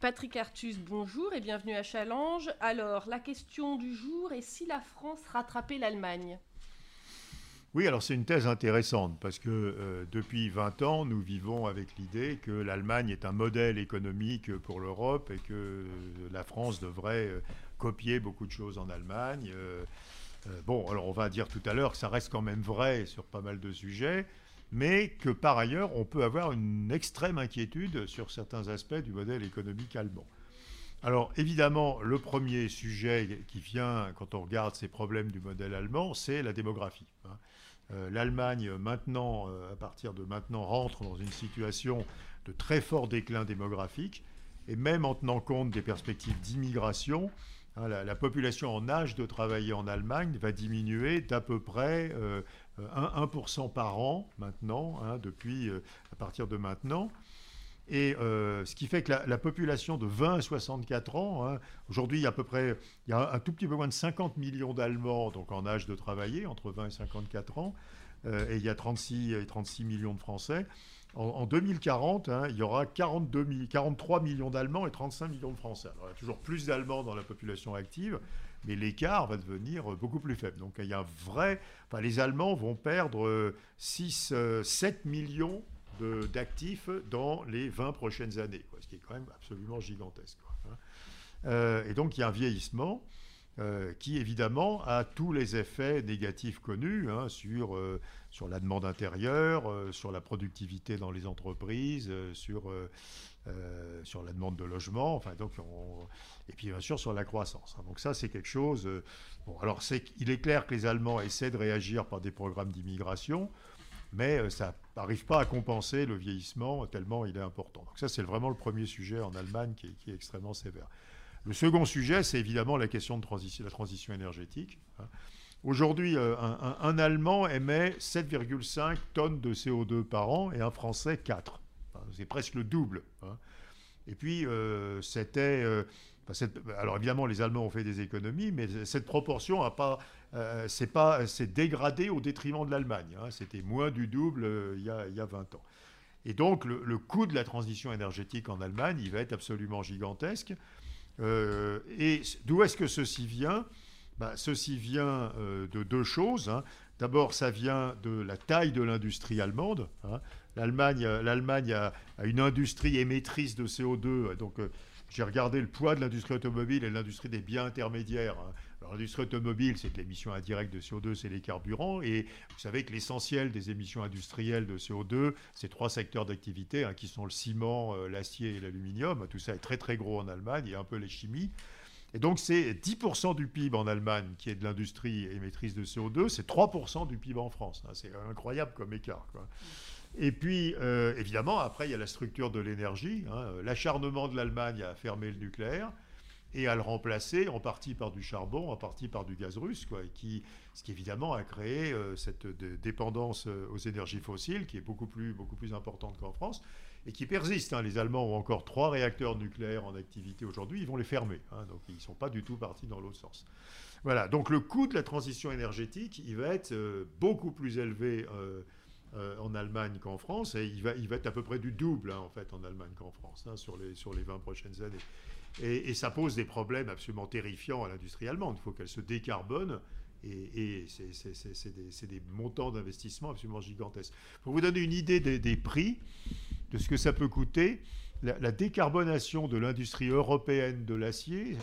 Patrick Artus, bonjour et bienvenue à Challenge. Alors, la question du jour est si la France rattrapait l'Allemagne? Oui, alors c'est une thèse intéressante parce que euh, depuis 20 ans, nous vivons avec l'idée que l'Allemagne est un modèle économique pour l'Europe et que euh, la France devrait euh, copier beaucoup de choses en Allemagne. bon, alors on va dire tout à l'heure que ça reste quand même vrai sur pas mal de sujets, mais que par ailleurs, on peut avoir une extrême inquiétude sur certains aspects du modèle économique allemand. Alors évidemment, le premier sujet qui vient quand on regarde ces problèmes du modèle allemand, c'est la démographie. Hein. Euh, L'Allemagne, maintenant, euh, à partir de maintenant, rentre dans une situation de très fort déclin démographique, et même en tenant compte des perspectives d'immigration, hein, la, population en âge de travailler en Allemagne va diminuer d'à peu près 1%, euh, par an maintenant, hein, depuis à partir de maintenant. Et euh, ce qui fait que la, population de 20 à 64 ans, hein, aujourd'hui, il y a à peu près, il y a un tout petit peu moins de 50 millions d'Allemands donc en âge de travailler, entre 20 et 54 ans, euh, et il y a 36 et 36 millions de Français. En, 2040, hein, il y aura 42 43 millions d'Allemands et 35 millions de Français. Alors, il y a toujours plus d'Allemands dans la population active, mais l'écart va devenir beaucoup plus faible. Donc il y a un vrai... Enfin, les Allemands vont perdre 6, euh, 7 millions d'actifs dans les 20 prochaines années, ce qui est quand même absolument gigantesque. Hein. Euh, et donc il y a un vieillissement euh, qui évidemment a tous les effets négatifs connus hein, sur, euh, sur la demande intérieure, sur la productivité dans les entreprises, sur, sur la demande de logement, enfin, donc et puis bien sûr sur la croissance. Hein. Donc ça c'est quelque chose... bon, alors il est clair que les Allemands essaient de réagir par des programmes d'immigration mais euh, ça n'arrive pas à compenser le vieillissement tellement il est important. Donc ça, c'est vraiment le premier sujet en Allemagne qui est, extrêmement sévère. Le second sujet, c'est évidemment la question de la transition énergétique. Hein. Aujourd'hui, euh, un, Allemand émet 7,5 tonnes de CO2 par an et un Français 4. C'est presque le double. Hein. Et puis, euh, c'était alors évidemment, les Allemands ont fait des économies, mais cette proportion a pas, euh, c'est pas, c'est dégradé au détriment de l'Allemagne. Hein. C'était moins du double euh, il, y a, il, y a, 20 ans. Et donc le, coût de la transition énergétique en Allemagne, il va être absolument gigantesque. Euh, et d'où est-ce que ceci vient? Bah, Ceci vient de deux choses. Hein. D'abord, ça vient de la taille de l'industrie allemande. L'Allemagne, l'Allemagne a, une industrie émettrice de CO2, donc j'ai regardé le poids de l'industrie automobile et l'industrie des biens intermédiaires. Hein. l'industrie automobile, c'est l'émission indirecte de CO2, c'est les carburants. Et vous savez que l'essentiel des émissions industrielles de CO2, c'est trois secteurs d'activité, hein, qui sont le ciment, euh, l'acier et l'aluminium. Tout ça est très très gros en Allemagne, et un peu les chimies. Et donc c'est 10% du PIB en Allemagne qui est de l'industrie émettrice de CO2, c'est 3% du PIB en France. Hein. c'est incroyable comme écart. Et puis, euh, évidemment, après, il y a la structure de l'énergie. Hein. L'acharnement de l'Allemagne à fermer le nucléaire et à le remplacer en partie par du charbon, en partie par du gaz russe, quoi, qui, ce qui évidemment a créé euh, cette dépendance euh, aux énergies fossiles qui est beaucoup plus, beaucoup plus importante qu'en France et qui persiste. Hein. Les Allemands ont encore trois réacteurs nucléaires en activité aujourd'hui, ils vont les fermer, hein. donc ils ne sont pas du tout partis dans l'autre sens. Voilà, donc le coût de la transition énergétique, il va être beaucoup plus élevé en Allemagne qu'en France, et il va, il va être à peu près du double hein, en fait en Allemagne qu'en France hein, sur, les, sur les 20 prochaines années. Et, ça pose des problèmes absolument terrifiants à l'industrie allemande. Il faut qu'elle se décarbone. Et, c'est des, montants d'investissement absolument gigantesques. Pour vous donner une idée des prix, de ce que ça peut coûter, la, décarbonation de l'industrie européenne de l'acier,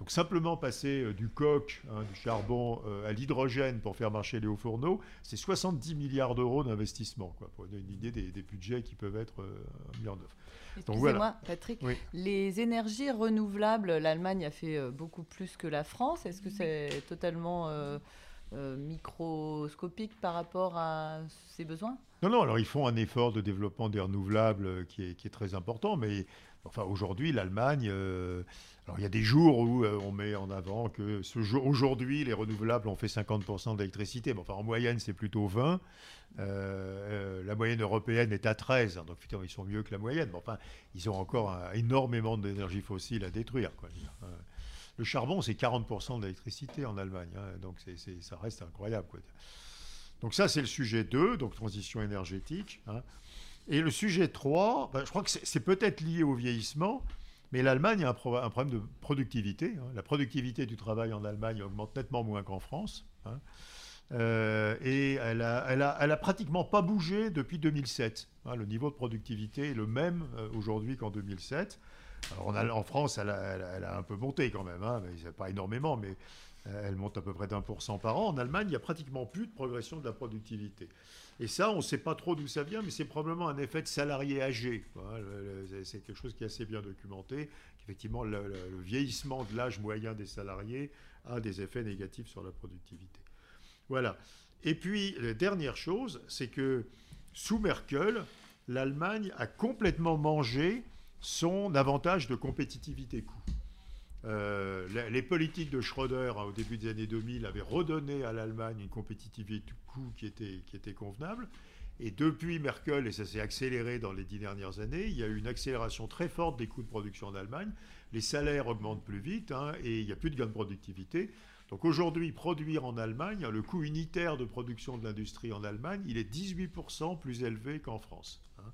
donc simplement passer euh, du coq, hein, du charbon, euh, à l'hydrogène pour faire marcher les hauts fourneaux, c'est 70 milliards d'euros d'investissement, pour donner une idée des, budgets qui peuvent être euh, mis en œuvre. Excusez-moi, Patrick, les énergies renouvelables, l'Allemagne a fait beaucoup plus que la France. Est-ce que c'est totalement microscopique par rapport à ses besoins? Non, non, alors ils font un effort de développement des renouvelables euh, qui est, très important, mais enfin aujourd'hui, l'Allemagne, euh, alors il y a des jours où euh, on met en avant que aujourd'hui, les renouvelables ont fait 50% d'électricité, mais enfin en moyenne, c'est plutôt 20. la moyenne européenne est à 13, hein, donc ils sont mieux que la moyenne, mais enfin, ils ont encore énormément d'énergie fossile à détruire. Quoi. Le charbon, c'est 40% d'électricité en Allemagne, hein, donc ça reste incroyable. Donc ça, c'est le sujet 2, donc transition énergétique. Hein. Et le sujet 3, ben, je crois que c'est peut-être lié au vieillissement, Mais l'Allemagne a un, problème de productivité. Hein. La productivité du travail en Allemagne augmente nettement moins qu'en France. Hein. Euh, et elle a, pratiquement pas bougé depuis 2007. Hein. le niveau de productivité est le même euh, aujourd'hui qu'en 2007. Alors en, France, elle a, un peu monté quand même, mais pas énormément, mais elle monte à peu près d'un pour cent par an. En Allemagne, il n'y a pratiquement plus de progression de la productivité. Et ça, on ne sait pas trop d'où ça vient, mais c'est probablement un effet de salarié âgé. C'est quelque chose qui est assez bien documenté. Effectivement, le, vieillissement de l'âge moyen des salariés a des effets négatifs sur la productivité. Voilà. Et puis, la dernière chose, c'est que sous Merkel, l'Allemagne a complètement mangé son avantage de compétitivité coût. Euh, les, politiques de Schröder hein, au début des années 2000 avaient redonné à l'Allemagne une compétitivité de coût qui était, qui était convenable. Et depuis Merkel, et ça s'est accéléré dans les dix dernières années, il y a eu une accélération très forte des coûts de production en Allemagne. Les salaires augmentent plus vite hein, et il n'y a plus de gain de productivité. Donc aujourd'hui, produire en Allemagne, le coût unitaire de production de l'industrie en Allemagne, il est 18% plus élevé qu'en France. Hein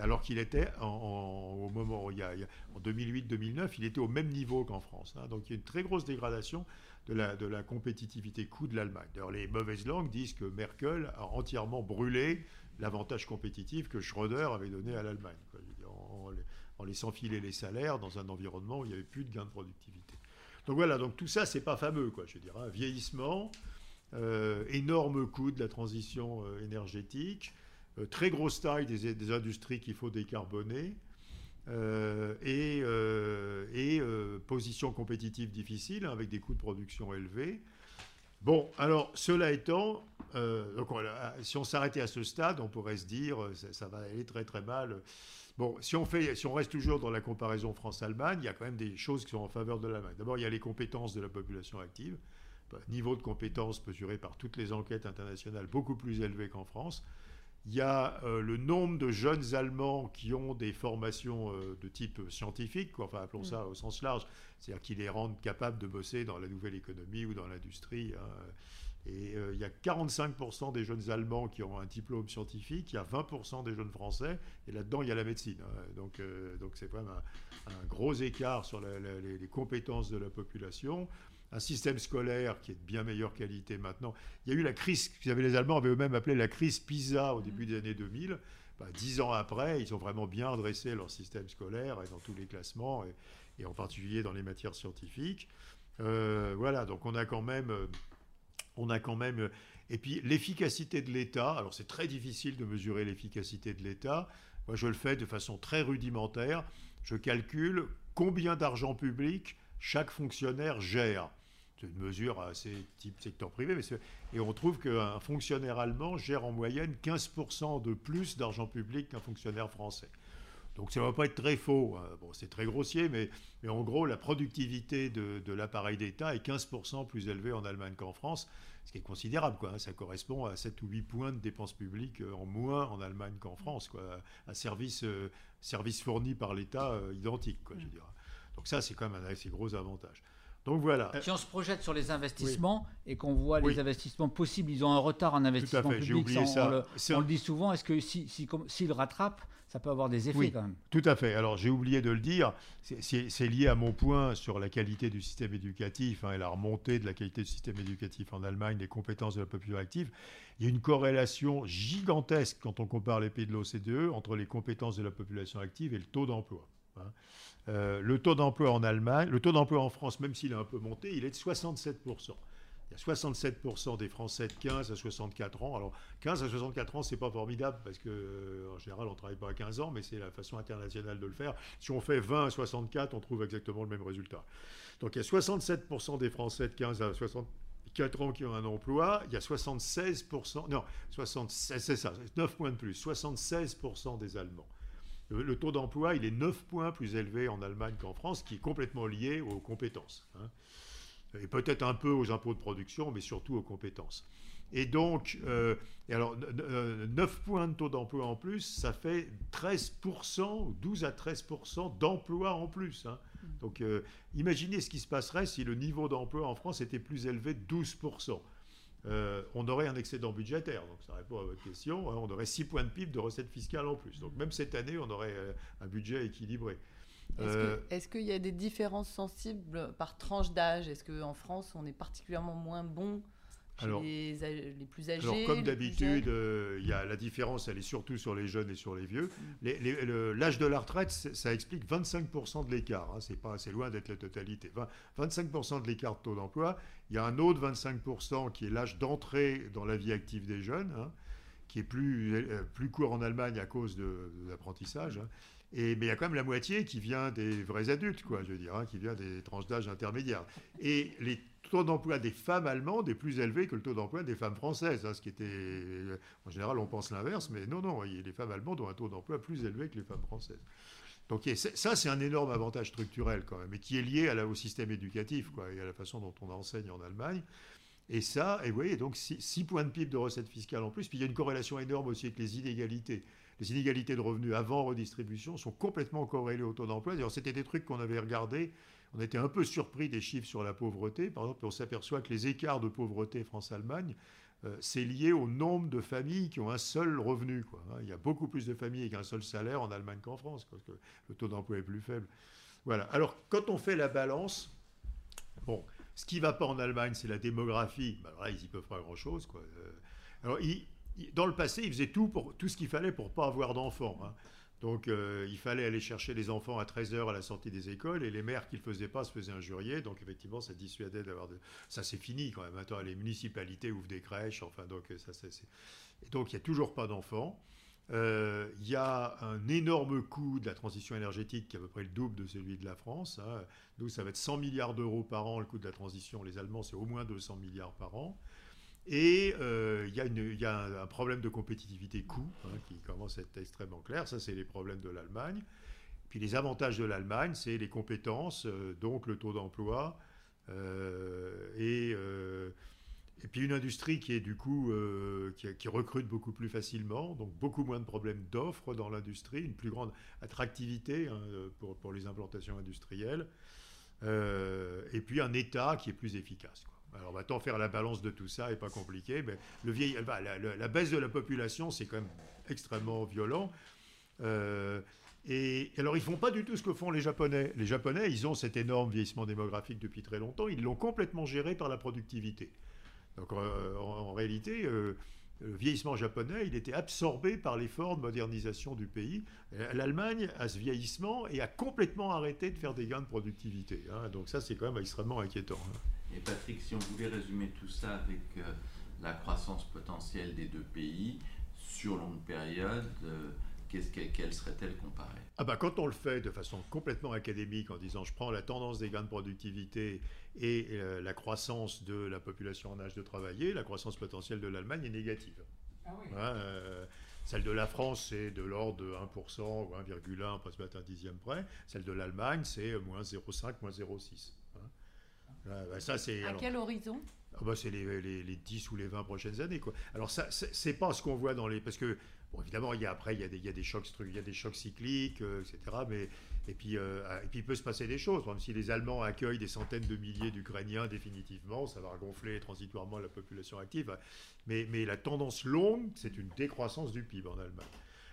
alors qu'il était au moment, en 2008-2009, il était au même niveau qu'en France. Hein. donc il y a une très grosse dégradation de la, compétitivité coût de l'Allemagne. D'ailleurs, les mauvaises langues disent que Merkel a entièrement brûlé l'avantage compétitif que Schröder avait donné à l'Allemagne, en, en, laissant filer les salaires dans un environnement où il n'y avait plus de gain de productivité. Donc voilà, donc tout ça, c'est pas fameux, quoi, je veux dire. Hein. vieillissement, euh, énorme coût de la transition euh, énergétique, très grosse taille des, industries qu'il faut décarboner. Euh, et, euh, position compétitive difficile hein, avec des coûts de production élevés. Bon, alors cela étant, donc si on s'arrêtait à ce stade, on pourrait se dire ça, ça, va aller très très mal. Bon, si on, fait, si on reste toujours dans la comparaison France-Allemagne, il y a quand même des choses qui sont en faveur de l'Allemagne. D'abord, il y a les compétences de la population active, niveau de compétences mesuré par toutes les enquêtes internationales beaucoup plus élevé qu'en France. Il y a euh, le nombre de jeunes Allemands qui ont des formations euh, de type scientifique, enfin appelons ça au sens large, c'est-à-dire qui les rendent capables de bosser dans la nouvelle économie ou dans l'industrie. Hein. Et euh, il y a 45% des jeunes Allemands qui ont un diplôme scientifique, il y a 20% des jeunes Français, et là-dedans il y a la médecine. Hein. Donc donc c'est quand même un, gros écart sur les, compétences de la population un système scolaire qui est de bien meilleure qualité maintenant. Il y a eu la crise, les Allemands avaient eux-mêmes appelé la crise PISA au début des années 2000. Bah, dix ans après, ils ont vraiment bien redressé leur système scolaire dans tous les classements, et, en particulier dans les matières scientifiques. Euh, voilà, donc on a quand même... On a quand même et puis l'efficacité de l'État, alors c'est très difficile de mesurer l'efficacité de l'État. Moi, je le fais de façon très rudimentaire. Je calcule combien d'argent public chaque fonctionnaire gère. C'est une mesure assez type secteur privé, mais et on trouve qu'un fonctionnaire allemand gère en moyenne 15% de plus d'argent public qu'un fonctionnaire français. Donc ça ne va pas être très faux. Hein. Bon, c'est très grossier, mais, en gros, la productivité de, l'appareil d'État est 15% plus élevée en Allemagne qu'en France, ce qui est considérable. Hein. Ça correspond à 7 ou 8 points de dépenses publiques euh, en moins en Allemagne qu'en France. Quoi. Un service, euh, fourni par l'État euh, identique. Donc ça, c'est quand même un assez gros avantage. Donc voilà. Si on se projette sur les investissements et qu'on voit les investissements possibles, ils ont un retard en investissement public. ça. On, le, on, le, dit souvent. Est-ce que s'ils si, si, rattrapent, ça peut avoir des effets quand même Tout à fait. Alors j'ai oublié de le dire. C'est lié à mon point sur la qualité du système éducatif hein, et la remontée de la qualité du système éducatif en Allemagne, les compétences de la population active. Il y a une corrélation gigantesque quand on compare les pays de l'OCDE entre les compétences de la population active et le taux d'emploi. Hein. Euh, le taux d'emploi en Allemagne, le taux d'emploi en France, même s'il a un peu monté, il est de 67%. Il y a 67% des Français de 15 à 64 ans. Alors, 15 à 64 ans, c'est pas formidable parce que euh, en général, on travaille pas à 15 ans, mais c'est la façon internationale de le faire. Si on fait 20 à 64, on trouve exactement le même résultat. Donc, il y a 67% des Français de 15 à 64 ans qui ont un emploi. Il y a 76%, non, 76, c'est ça, 9 points de plus, 76% des Allemands. Le, taux d'emploi, il est 9 points plus élevé en Allemagne qu'en France, qui est complètement lié aux compétences. Hein. Et peut-être un peu aux impôts de production, mais surtout aux compétences. Et donc, euh, alors, 9 euh, points de taux d'emploi en plus, ça fait 13%, 12 à 13% d'emploi en plus. Hein. Donc, euh, imaginez ce qui se passerait si le niveau d'emploi en France était plus élevé de 12%. Euh, on aurait un excédent budgétaire. Donc ça répond à votre question. Hein. on aurait 6 points de PIB de recettes fiscales en plus. Donc même cette année, on aurait euh, un budget équilibré. Est-ce qu'il y a des différences sensibles par tranche d'âge? Est-ce qu'en France, on est particulièrement moins bon alors, les, les, plus âgés Alors, comme d'habitude, euh, il y a la différence, elle est surtout sur les jeunes et sur les vieux. Mm. L'âge de la retraite, ça explique 25% de l'écart. Hein, c'est pas assez loin d'être la totalité. 25% de l'écart de taux d'emploi. Il y a un autre 25% qui est l'âge d'entrée dans la vie active des jeunes, hein, qui est plus, euh, plus court en Allemagne à cause de, l'apprentissage. Hein. Et, mais il y a quand même la moitié qui vient des vrais adultes, quoi, je veux dire, qui vient des tranches d'âge intermédiaires. Et les taux d'emploi des femmes allemandes est plus élevé que le taux d'emploi des femmes françaises. Hein, ce qui était, euh, en général, on pense l'inverse, mais non, non, les femmes allemandes ont un taux d'emploi plus élevé que les femmes françaises. Donc ça, c'est un énorme avantage structurel quand même, et qui est lié au système éducatif, quoi, et à la façon dont on enseigne en Allemagne. Et ça, et vous voyez, donc 6 points de PIB de recettes fiscales en plus. Puis il y a une corrélation énorme aussi avec les inégalités. Les inégalités de revenus avant redistribution sont complètement corrélées au taux d'emploi. D'ailleurs, c'était des trucs qu'on avait regardés on était un peu surpris des chiffres sur la pauvreté. Par exemple, on s'aperçoit que les écarts de pauvreté France-Allemagne, euh, c'est lié au nombre de familles qui ont un seul revenu. Hein. Il y a beaucoup plus de familles avec un seul salaire en Allemagne qu'en France, parce que le taux d'emploi est plus faible. Voilà. Alors, quand on fait la balance, bon, ce qui ne va pas en Allemagne, c'est la démographie. Là, ils n'y peuvent pas grand-chose. Euh, alors, dans le passé, ils faisaient tout, pour, tout ce qu'il fallait pour ne pas avoir d'enfants. Hein. Donc euh, il fallait aller chercher les enfants à 13h à la sortie des écoles et les mères qui ne le faisaient pas se faisaient injurier. Donc effectivement, ça dissuadait d'avoir. Ça c'est fini quand même. Maintenant, les municipalités ouvrent des crèches. Enfin, donc ça c'est... Et donc il n'y a toujours pas d'enfants. Euh, il y a un énorme coût de la transition énergétique qui est à peu près le double de celui de la France. Hein. Nous, ça va être 100 milliards d'euros par an le coût de la transition. Les Allemands, c'est au moins 200 milliards par an. Et euh, il y, a un, problème de compétitivité coût hein, qui commence à être extrêmement clair. Ça, c'est les problèmes de l'Allemagne. Puis les avantages de l'Allemagne, c'est les compétences, euh, donc le taux d'emploi, euh, et, puis une industrie qui recrute beaucoup plus facilement, donc beaucoup moins de problèmes d'offres dans l'industrie, une plus grande attractivité hein, pour, les implantations industrielles, et puis un État qui est plus efficace. Alors maintenant, faire la balance de tout ça n'est pas compliqué, mais le vieil, la, baisse de la population, c'est quand même extrêmement violent. Euh, et, alors, ils font pas du tout ce que font les Japonais. Les Japonais, ils ont cet énorme vieillissement démographique depuis très longtemps. Ils l'ont complètement géré par la productivité. Donc, en, réalité, euh, le vieillissement japonais, il était absorbé par l'effort de modernisation du pays. L'Allemagne a ce vieillissement et a complètement arrêté de faire des gains de productivité. Hein. Donc ça, c'est quand même extrêmement inquiétant. Hein. Et Patrick, si on voulait résumer tout ça avec euh, la croissance potentielle des deux pays sur longue période, euh, quelle serait-elle comparée? Ah bah, Quand on le fait de façon complètement académique en disant je prends la tendance des gains de productivité et euh, la croissance de la population en âge de travailler, la croissance potentielle de l'Allemagne est négative. Ah oui. Hein, celle de la France, c'est de l'ordre de 1% ou 1,1, on peut se mettre un dixième près. Celle de l'Allemagne, c'est moins 0,5, moins 0,6. Bah, ça, c'est, à quel horizon? ah bah, C'est les, les, 10 ou les 20 prochaines années. Quoi. Alors, ça, c'est, pas ce qu'on voit dans les. Parce que, bon, évidemment, il y a, après, il y a, des, il y a des chocs, il y a des chocs cycliques, euh, etc. Mais, et, puis, euh, et puis, il peut se passer des choses. Même si les Allemands accueillent des centaines de milliers d'Ukrainiens définitivement, ça va gonfler transitoirement la population active. Mais, mais la tendance longue, c'est une décroissance du PIB en Allemagne.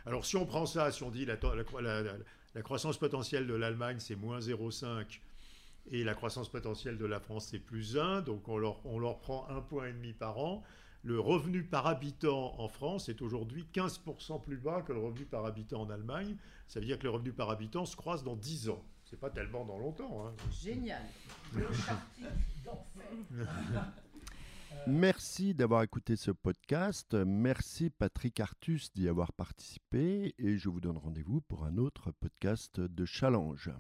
Alors, si on prend ça, si on dit la, la, la, la croissance potentielle de l'Allemagne, c'est moins 0,5 et la croissance potentielle de la France, c'est plus 1, donc on leur, on leur prend un point et demi par an. Le revenu par habitant en France est aujourd'hui 15% plus bas que le revenu par habitant en Allemagne. Ça veut dire que le revenu par habitant se croise dans 10 ans. C'est pas tellement dans longtemps. Hein. Génial. Merci d'avoir écouté ce podcast. Merci Patrick Artus d'y avoir participé et je vous donne rendez-vous pour un autre podcast de Challenge.